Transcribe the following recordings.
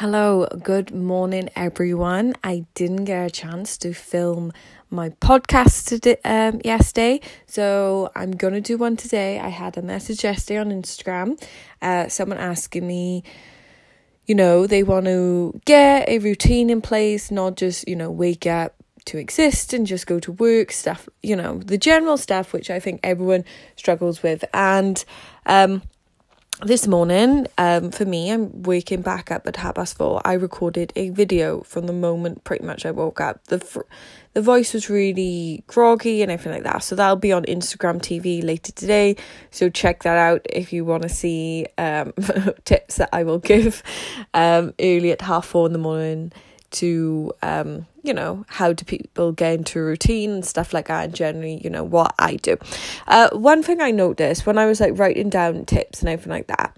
Hello, good morning, everyone. I didn't get a chance to film my podcast today, um, yesterday, so I'm gonna do one today. I had a message yesterday on Instagram, uh, someone asking me, you know, they want to get a routine in place, not just you know wake up to exist and just go to work stuff, you know, the general stuff which I think everyone struggles with, and um this morning, um, for me, I'm waking back up at half past four. I recorded a video from the moment pretty much I woke up. The fr- the voice was really groggy and everything like that. So that'll be on Instagram TV later today. So check that out if you want to see um, tips that I will give um, early at half four in the morning to um you know how do people get into routine and stuff like that and generally you know what i do uh one thing i noticed when i was like writing down tips and everything like that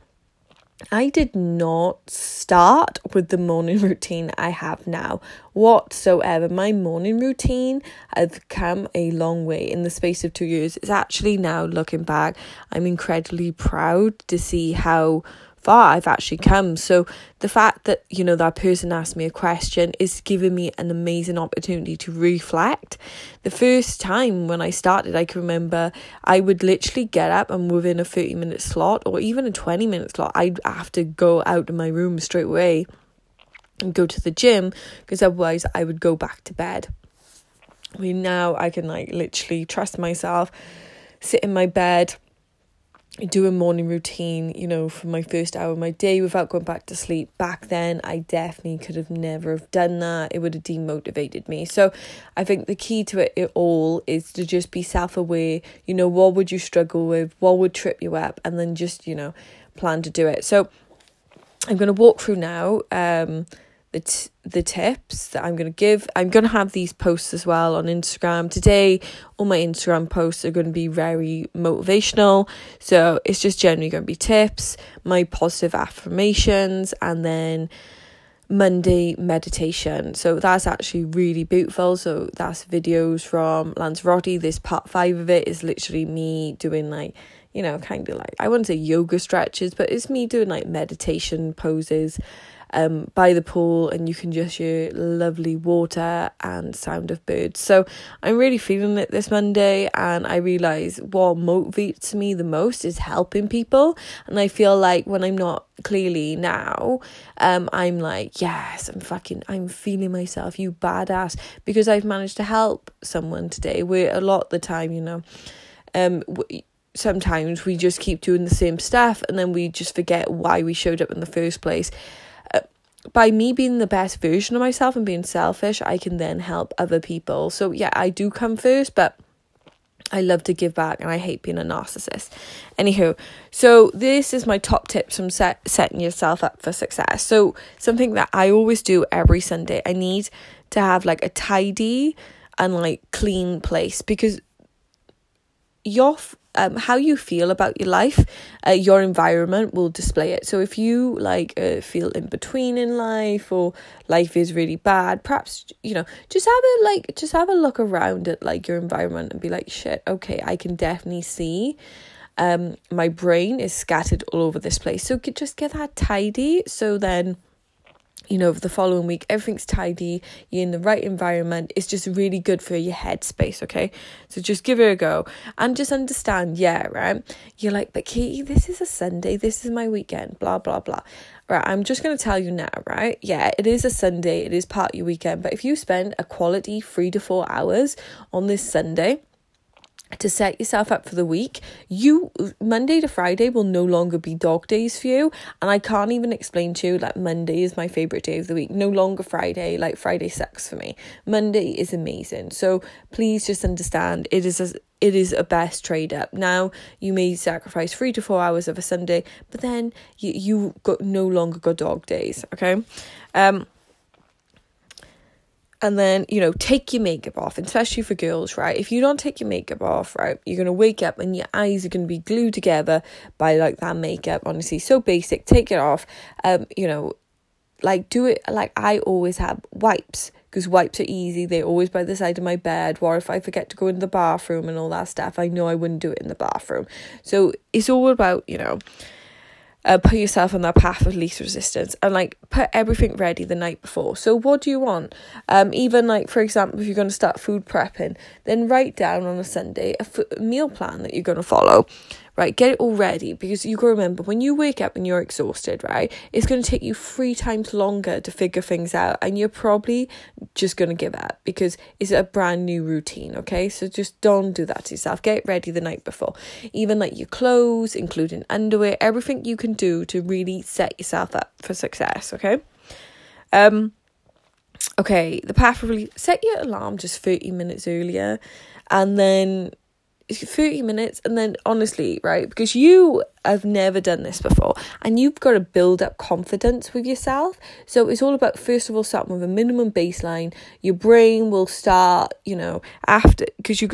I did not start with the morning routine I have now whatsoever. My morning routine has come a long way in the space of two years. It's actually now looking back, I'm incredibly proud to see how far I've actually come. So the fact that, you know, that person asked me a question is giving me an amazing opportunity to reflect. The first time when I started, I can remember I would literally get up and within a 30 minute slot or even a 20 minute slot, I'd have to go out of my room straight away and go to the gym because otherwise I would go back to bed. I mean, now I can like literally trust myself, sit in my bed do a morning routine, you know, for my first hour of my day without going back to sleep. Back then, I definitely could have never have done that. It would have demotivated me. So, I think the key to it, it all is to just be self aware. You know, what would you struggle with? What would trip you up? And then just, you know, plan to do it. So, I'm going to walk through now. Um, the t- the tips that I'm going to give. I'm going to have these posts as well on Instagram. Today, all my Instagram posts are going to be very motivational. So, it's just generally going to be tips, my positive affirmations, and then Monday meditation. So, that's actually really beautiful. So, that's videos from Lanzarote. This part five of it is literally me doing like you know, kind of like, I wouldn't say yoga stretches, but it's me doing like meditation poses um, by the pool and you can just hear lovely water and sound of birds. So I'm really feeling it this Monday and I realise what motivates me the most is helping people. And I feel like when I'm not clearly now, um, I'm like, yes, I'm fucking, I'm feeling myself, you badass, because I've managed to help someone today. Where a lot of the time, you know, um, sometimes we just keep doing the same stuff and then we just forget why we showed up in the first place by me being the best version of myself and being selfish, I can then help other people. So, yeah, I do come first, but I love to give back and I hate being a narcissist. Anywho, so this is my top tips from set, setting yourself up for success. So, something that I always do every Sunday, I need to have like a tidy and like clean place because your um, how you feel about your life, uh, your environment will display it. So if you like uh, feel in between in life or life is really bad, perhaps you know just have a like just have a look around at like your environment and be like, shit, okay, I can definitely see. Um, my brain is scattered all over this place. So just get that tidy. So then you know, the following week, everything's tidy, you're in the right environment. It's just really good for your headspace, okay? So just give it a go and just understand, yeah, right? You're like, but Katie, this is a Sunday, this is my weekend, blah, blah, blah. Right, I'm just going to tell you now, right? Yeah, it is a Sunday, it is part of your weekend, but if you spend a quality three to four hours on this Sunday, to set yourself up for the week, you Monday to Friday will no longer be dog days for you. And I can't even explain to you that Monday is my favorite day of the week. No longer Friday, like Friday sucks for me. Monday is amazing. So please just understand it is a it is a best trade up. Now you may sacrifice three to four hours of a Sunday, but then you you got no longer got dog days. Okay. Um and then you know take your makeup off especially for girls right? If you don't take your makeup off right you're going to wake up and your eyes are going to be glued together by like that makeup honestly. So basic take it off um you know like do it like i always have wipes because wipes are easy. They're always by the side of my bed. Or if i forget to go in the bathroom and all that stuff? I know i wouldn't do it in the bathroom. So it's all about you know uh, put yourself on that path of least resistance and like put everything ready the night before. So what do you want? Um, even like for example, if you're going to start food prepping, then write down on a Sunday a f- meal plan that you're going to follow right? Get it all ready because you can remember when you wake up and you're exhausted, right? It's going to take you three times longer to figure things out, and you're probably just going to give up because it's a brand new routine, okay? So just don't do that to yourself. Get ready the night before. Even like your clothes, including underwear, everything you can do to really set yourself up for success, okay? Um, okay, the path really set your alarm just 30 minutes earlier and then 30 minutes and then honestly right because you have never done this before and you've got to build up confidence with yourself. So it's all about first of all starting with a minimum baseline. Your brain will start you know after because you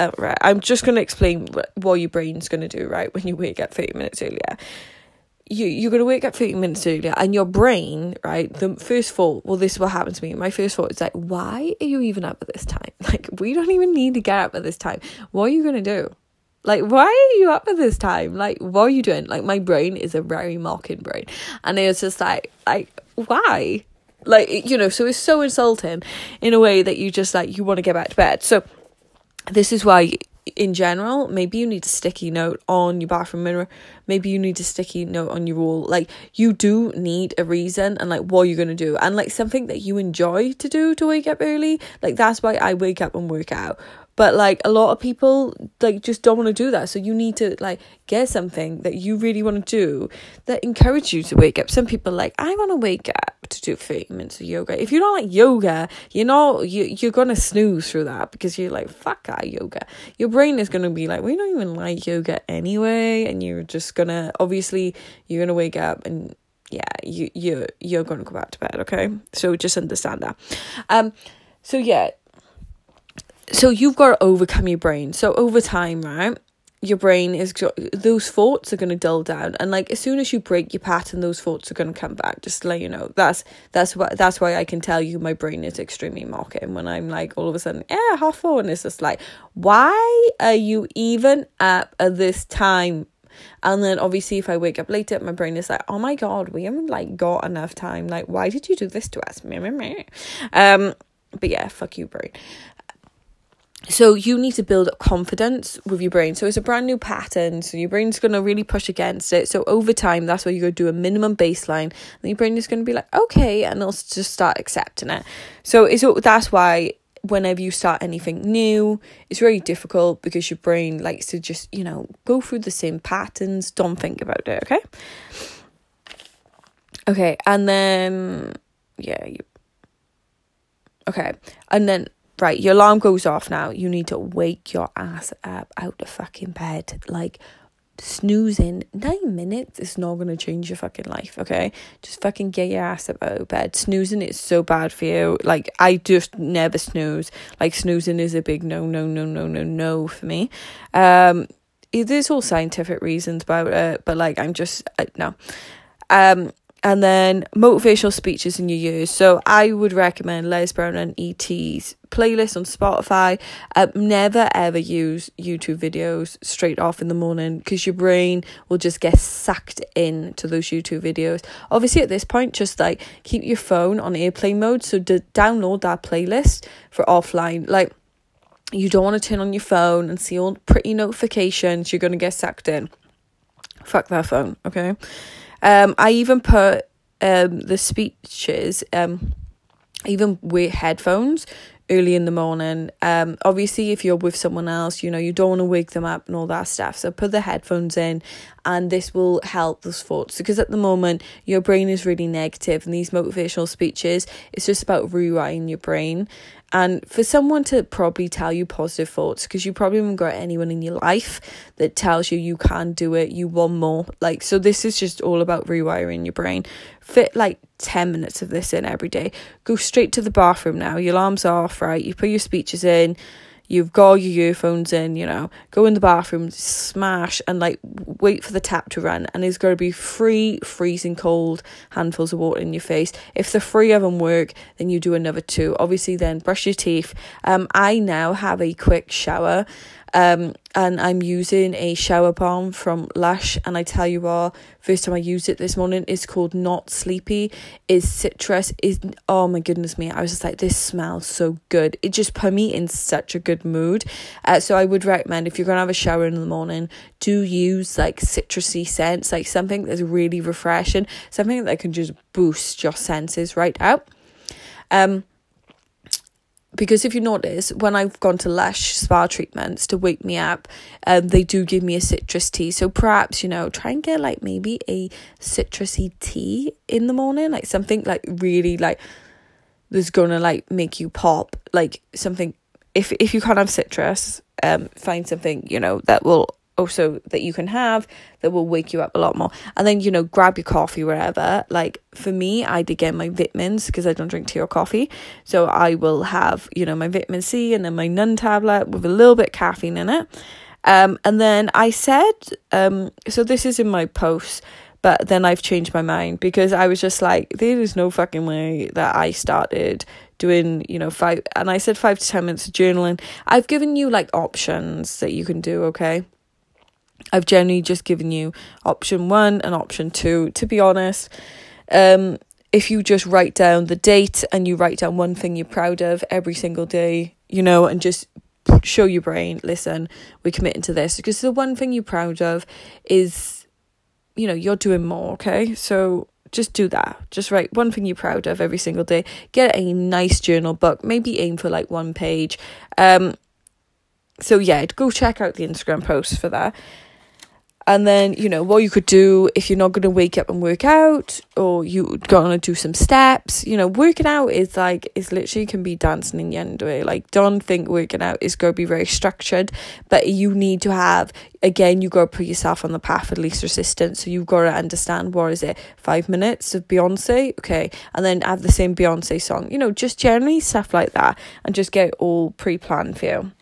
uh, right i'm just going to explain what, what your brain's going to do right when you wake up 30 minutes earlier you you're gonna wake up 30 minutes earlier and your brain right the first thought well this is what happened to me. My first thought is like why are you even up at this time? Like we don't even need to get up at this time. What are you gonna do? Like why are you up at this time? Like what are you doing? Like my brain is a very mocking brain. And it's just like like why? Like you know so it's so insulting in a way that you just like you want to get back to bed. So this is why in general, maybe you need a sticky note on your bathroom mirror. Maybe you need a sticky note on your wall. Like you do need a reason and like what you're gonna do and like something that you enjoy to do to wake up early. Like that's why I wake up and work out. But like a lot of people like just don't want to do that. So you need to like get something that you really want to do that encourage you to wake up. Some people like, I want to wake up to do 30 minutes of yoga. If you don't like yoga, you know, you, you're to snooze through that because you're like, fuck that yoga. Your brain is to be like, we don't even like yoga anyway. And you're just to, obviously, you're to wake up and yeah, you, you, you're to go back to bed. Okay. So just understand that. Um, so yeah, so you've got to overcome your brain. So over time, right? Your brain is those thoughts are going to dull down, and like as soon as you break your pattern, those thoughts are going to come back. Just to let you know, that's that's why that's why I can tell you my brain is extremely mocking when I'm like all of a sudden, yeah, half four, and it's just like, why are you even up at this time? And then obviously if I wake up later, my brain is like, oh my god, we haven't like got enough time. Like, why did you do this to us? Um, but yeah, fuck you, brain. So you need to build up confidence with your brain. So it's a brand new pattern. So your brain's gonna really push against it. So over time, that's why you go do a minimum baseline, and your brain is gonna be like, okay, and it'll just start accepting it. So it's that's why whenever you start anything new, it's really difficult because your brain likes to just you know go through the same patterns. Don't think about it. Okay. Okay, and then yeah, you. Okay, and then right, your alarm goes off now. You need to wake your ass up out the fucking bed. Like, snoozing nine minutes is not going to change your fucking life, okay? Just fucking get your ass up out of bed. Snoozing is so bad for you. Like, I just never snooze. Like, snoozing is a big no, no, no, no, no, no for me. Um, there's all scientific reasons about it, but like, I'm just, uh, no. Um, and then motivational speeches in your years. So I would recommend Les Brown and ET's playlist on Spotify. Uh, never ever use YouTube videos straight off in the morning because your brain will just get sucked in to those YouTube videos. Obviously, at this point, just like keep your phone on airplane mode. So to download that playlist for offline, like you don't want to turn on your phone and see all pretty notifications. You're gonna get sucked in. Fuck that phone, okay? Um, I even put um, the speeches, um, even with headphones early in the morning. Um, obviously, if you're with someone else, you know, you don't want to wake them up and all that stuff. So put the headphones in, and this will help those thoughts because at the moment your brain is really negative, and these motivational speeches, it's just about rewiring your brain. And for someone to probably tell you positive thoughts, because you probably haven't got anyone in your life that tells you you can do it, you want more. Like, so this is just all about rewiring your brain. Fit like 10 minutes of this in every day. Go straight to the bathroom now. Your alarm's off, right? You put your speeches in you've got your earphones in, you know, go in the bathroom, smash, and like wait for the tap to run. And there's got to be three freezing cold handfuls of water in your face. If the three of them work, then you do another two. Obviously, then brush your teeth. Um, I now have a quick shower Um, and I'm using a shower balm from Lush. and I tell you what, first time I used it this morning, it's called Not Sleepy. Is citrus is oh my goodness me! I was just like, this smells so good. It just put me in such a good mood. Uh, so I would recommend if you're gonna have a shower in the morning, do use like citrusy scents, like something that's really refreshing, something that can just boost your senses right out. Um because if you notice, when I've gone to Lush spa treatments to wake me up, um, they do give me a citrus tea. So perhaps, you know, try and get like maybe a citrusy tea in the morning, like something like really like that's gonna like make you pop, like something. If if you can't have citrus, um, find something you know that will also that you can have that will wake you up a lot more. And then, you know, grab your coffee wherever. Like for me, I did get my vitamins because I don't drink tea or coffee. So I will have, you know, my vitamin C and then my Nuun tablet with a little bit caffeine in it. Um, and then I said, um, so this is in my post, but then I've changed my mind because I was just like, there is no fucking way that I started doing, you know, five, and I said five to 10 minutes of journaling. I've given you like options that you can do, okay? I've generally just given you option one and option two. To be honest, um, if you just write down the date and you write down one thing you're proud of every single day, you know, and just show your brain, listen, we're committing to this. Because the one thing you're proud of is, you know, you're doing more, okay? So just do that. Just write one thing you're proud of every single day. Get a nice journal book, maybe aim for like one page. Um, so yeah, go check out the Instagram post for that. And then, you know, what you could do if you're not going to wake up and work out or you're going to do some steps, you know, working out is like, is literally can be dancing in underwear. Like, don't think working out is going to be very structured, but you need to have, again, you got to put yourself on the path of least resistance. So you've got to understand what is it, five minutes of Beyonce? Okay. And then have the same Beyonce song, you know, just generally stuff like that and just get all pre planned for you.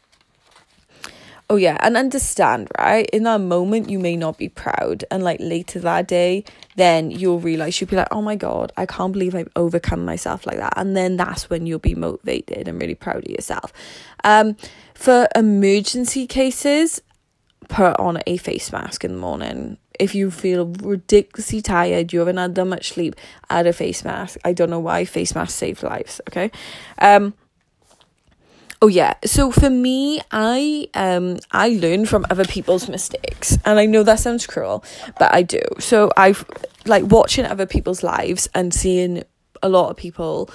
Oh yeah, and understand, right? In that moment you may not be proud and like later that day then you'll realize you'll be like, "Oh my god, I can't believe I've overcome myself like that." And then that's when you'll be motivated and really proud of yourself. Um for emergency cases, put on a face mask in the morning. If you feel ridiculously tired, you haven't had that much sleep, add a face mask. I don't know why face masks save lives, okay? Um Oh yeah. So for me, I um I learn from other people's mistakes. And I know that sounds cruel, but I do. So I've like watching other people's lives and seeing a lot of people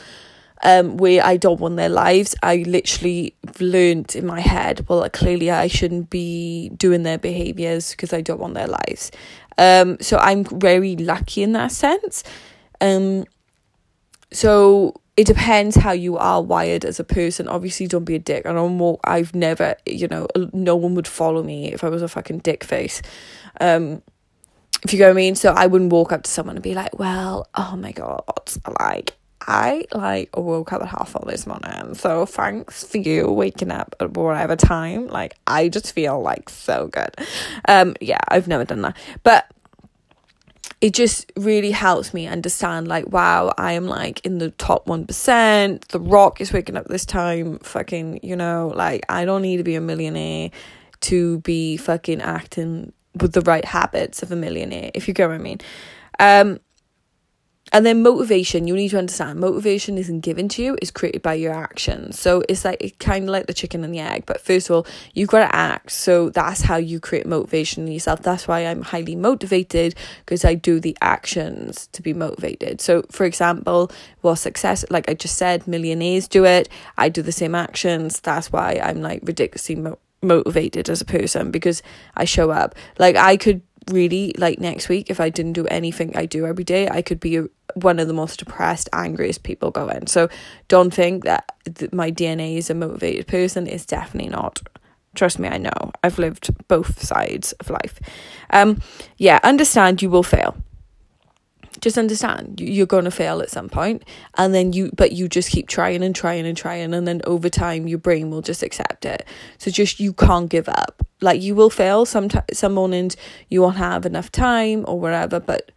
um where I don't want their lives, I literally learned in my head, well like, clearly I shouldn't be doing their behaviors because I don't want their lives. Um so I'm very lucky in that sense. Um so it depends how you are wired as a person. Obviously, don't be a dick. I don't want, I've never, you know, no one would follow me if I was a fucking dick face. Um, if you go what I mean. So I wouldn't walk up to someone and be like, well, oh my God, like, I like woke up at half four this morning. So thanks for you waking up at whatever time. Like I just feel like so good. Um yeah, I've never done that. But it just really helps me understand like wow i am like in the top 1% the rock is waking up this time fucking you know like i don't need to be a millionaire to be fucking acting with the right habits of a millionaire if you get what i mean. Um and then motivation, you need to understand motivation isn't given to you, it's created by your actions. So it's like it's kind of like the chicken and the egg. But first of all, you've got to act. So that's how you create motivation in yourself. That's why I'm highly motivated because I do the actions to be motivated. So, for example, well, success, like I just said, millionaires do it. I do the same actions. That's why I'm like ridiculously mo- motivated as a person because I show up. Like I could really like next week if I didn't do anything I do every day I could be one of the most depressed angriest people going. So don't think that my DNA is a motivated person. It's definitely not. Trust me I know. I've lived both sides of life. Um yeah understand you will fail. Just understand you're going to fail at some point and then you but you just keep trying and trying and trying and then over time your brain will just accept it. So just you can't give up like you will fail some t- some mornings you won't have enough time or whatever but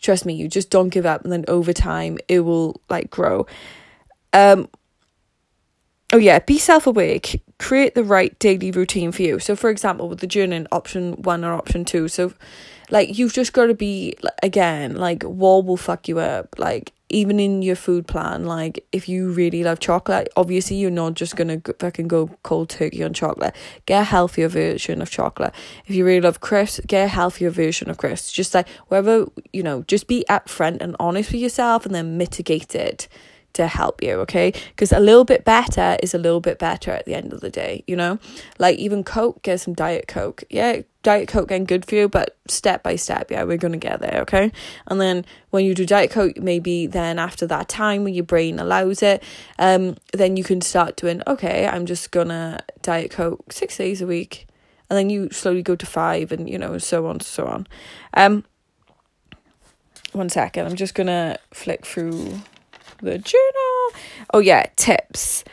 trust me you just don't give up and then over time it will like grow um oh yeah be self-aware create the right daily routine for you. So, for example, with the journaling, option one or option two. So, like, you've just got to be, again, like, wall will fuck you up? Like, even in your food plan, like if you really love chocolate, obviously you're not just gonna fucking go cold turkey on chocolate. Get a healthier version of chocolate. If you really love crisps, get a healthier version of crisps. Just like wherever you know, just be upfront and honest with yourself, and then mitigate it to help you, okay? Because a little bit better is a little bit better at the end of the day, you know? Like even Coke, get some Diet Coke. Yeah, Diet Coke ain't good for you, but step by step, yeah, we're gonna get there, okay? And then when you do Diet Coke, maybe then after that time when your brain allows it, um, then you can start doing, okay, I'm just gonna Diet Coke six days a week. And then you slowly go to five and you know, and so on, so on. Um one second, I'm just gonna flick through the journal. Oh yeah, tips.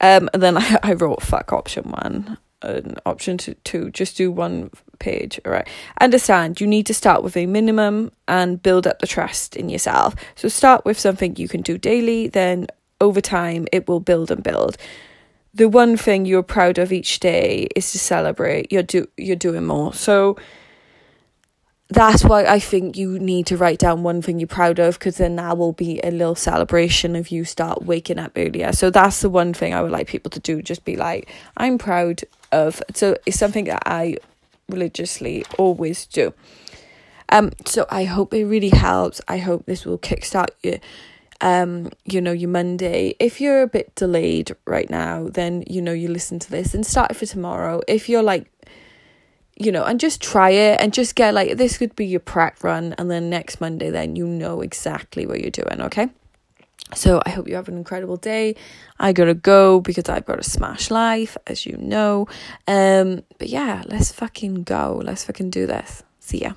Um, and then I, I wrote fuck option one and option two, two. Just do one page. All right. Understand you need to start with a minimum and build up the trust in yourself. So start with something you can do daily. Then over time, it will build and build. The one thing you're proud of each day is to celebrate. You're do you're doing more. So that's why I think you need to write down one thing you're proud of because then that will be a little celebration if you start waking up earlier. So that's the one thing I would like people to do. Just be like, I'm proud of. So it's something that I religiously always do. Um, so I hope it really helps. I hope this will kickstart you um you know your monday if you're a bit delayed right now then you know you listen to this and start it for tomorrow if you're like you know, and just try it and just get like this could be your prep run, and then next Monday, then you know exactly what you're doing, okay? So I hope you have an incredible day. I gotta go because I've got a smash life, as you know. Um, but yeah, let's fucking go. Let's fucking do this. See ya.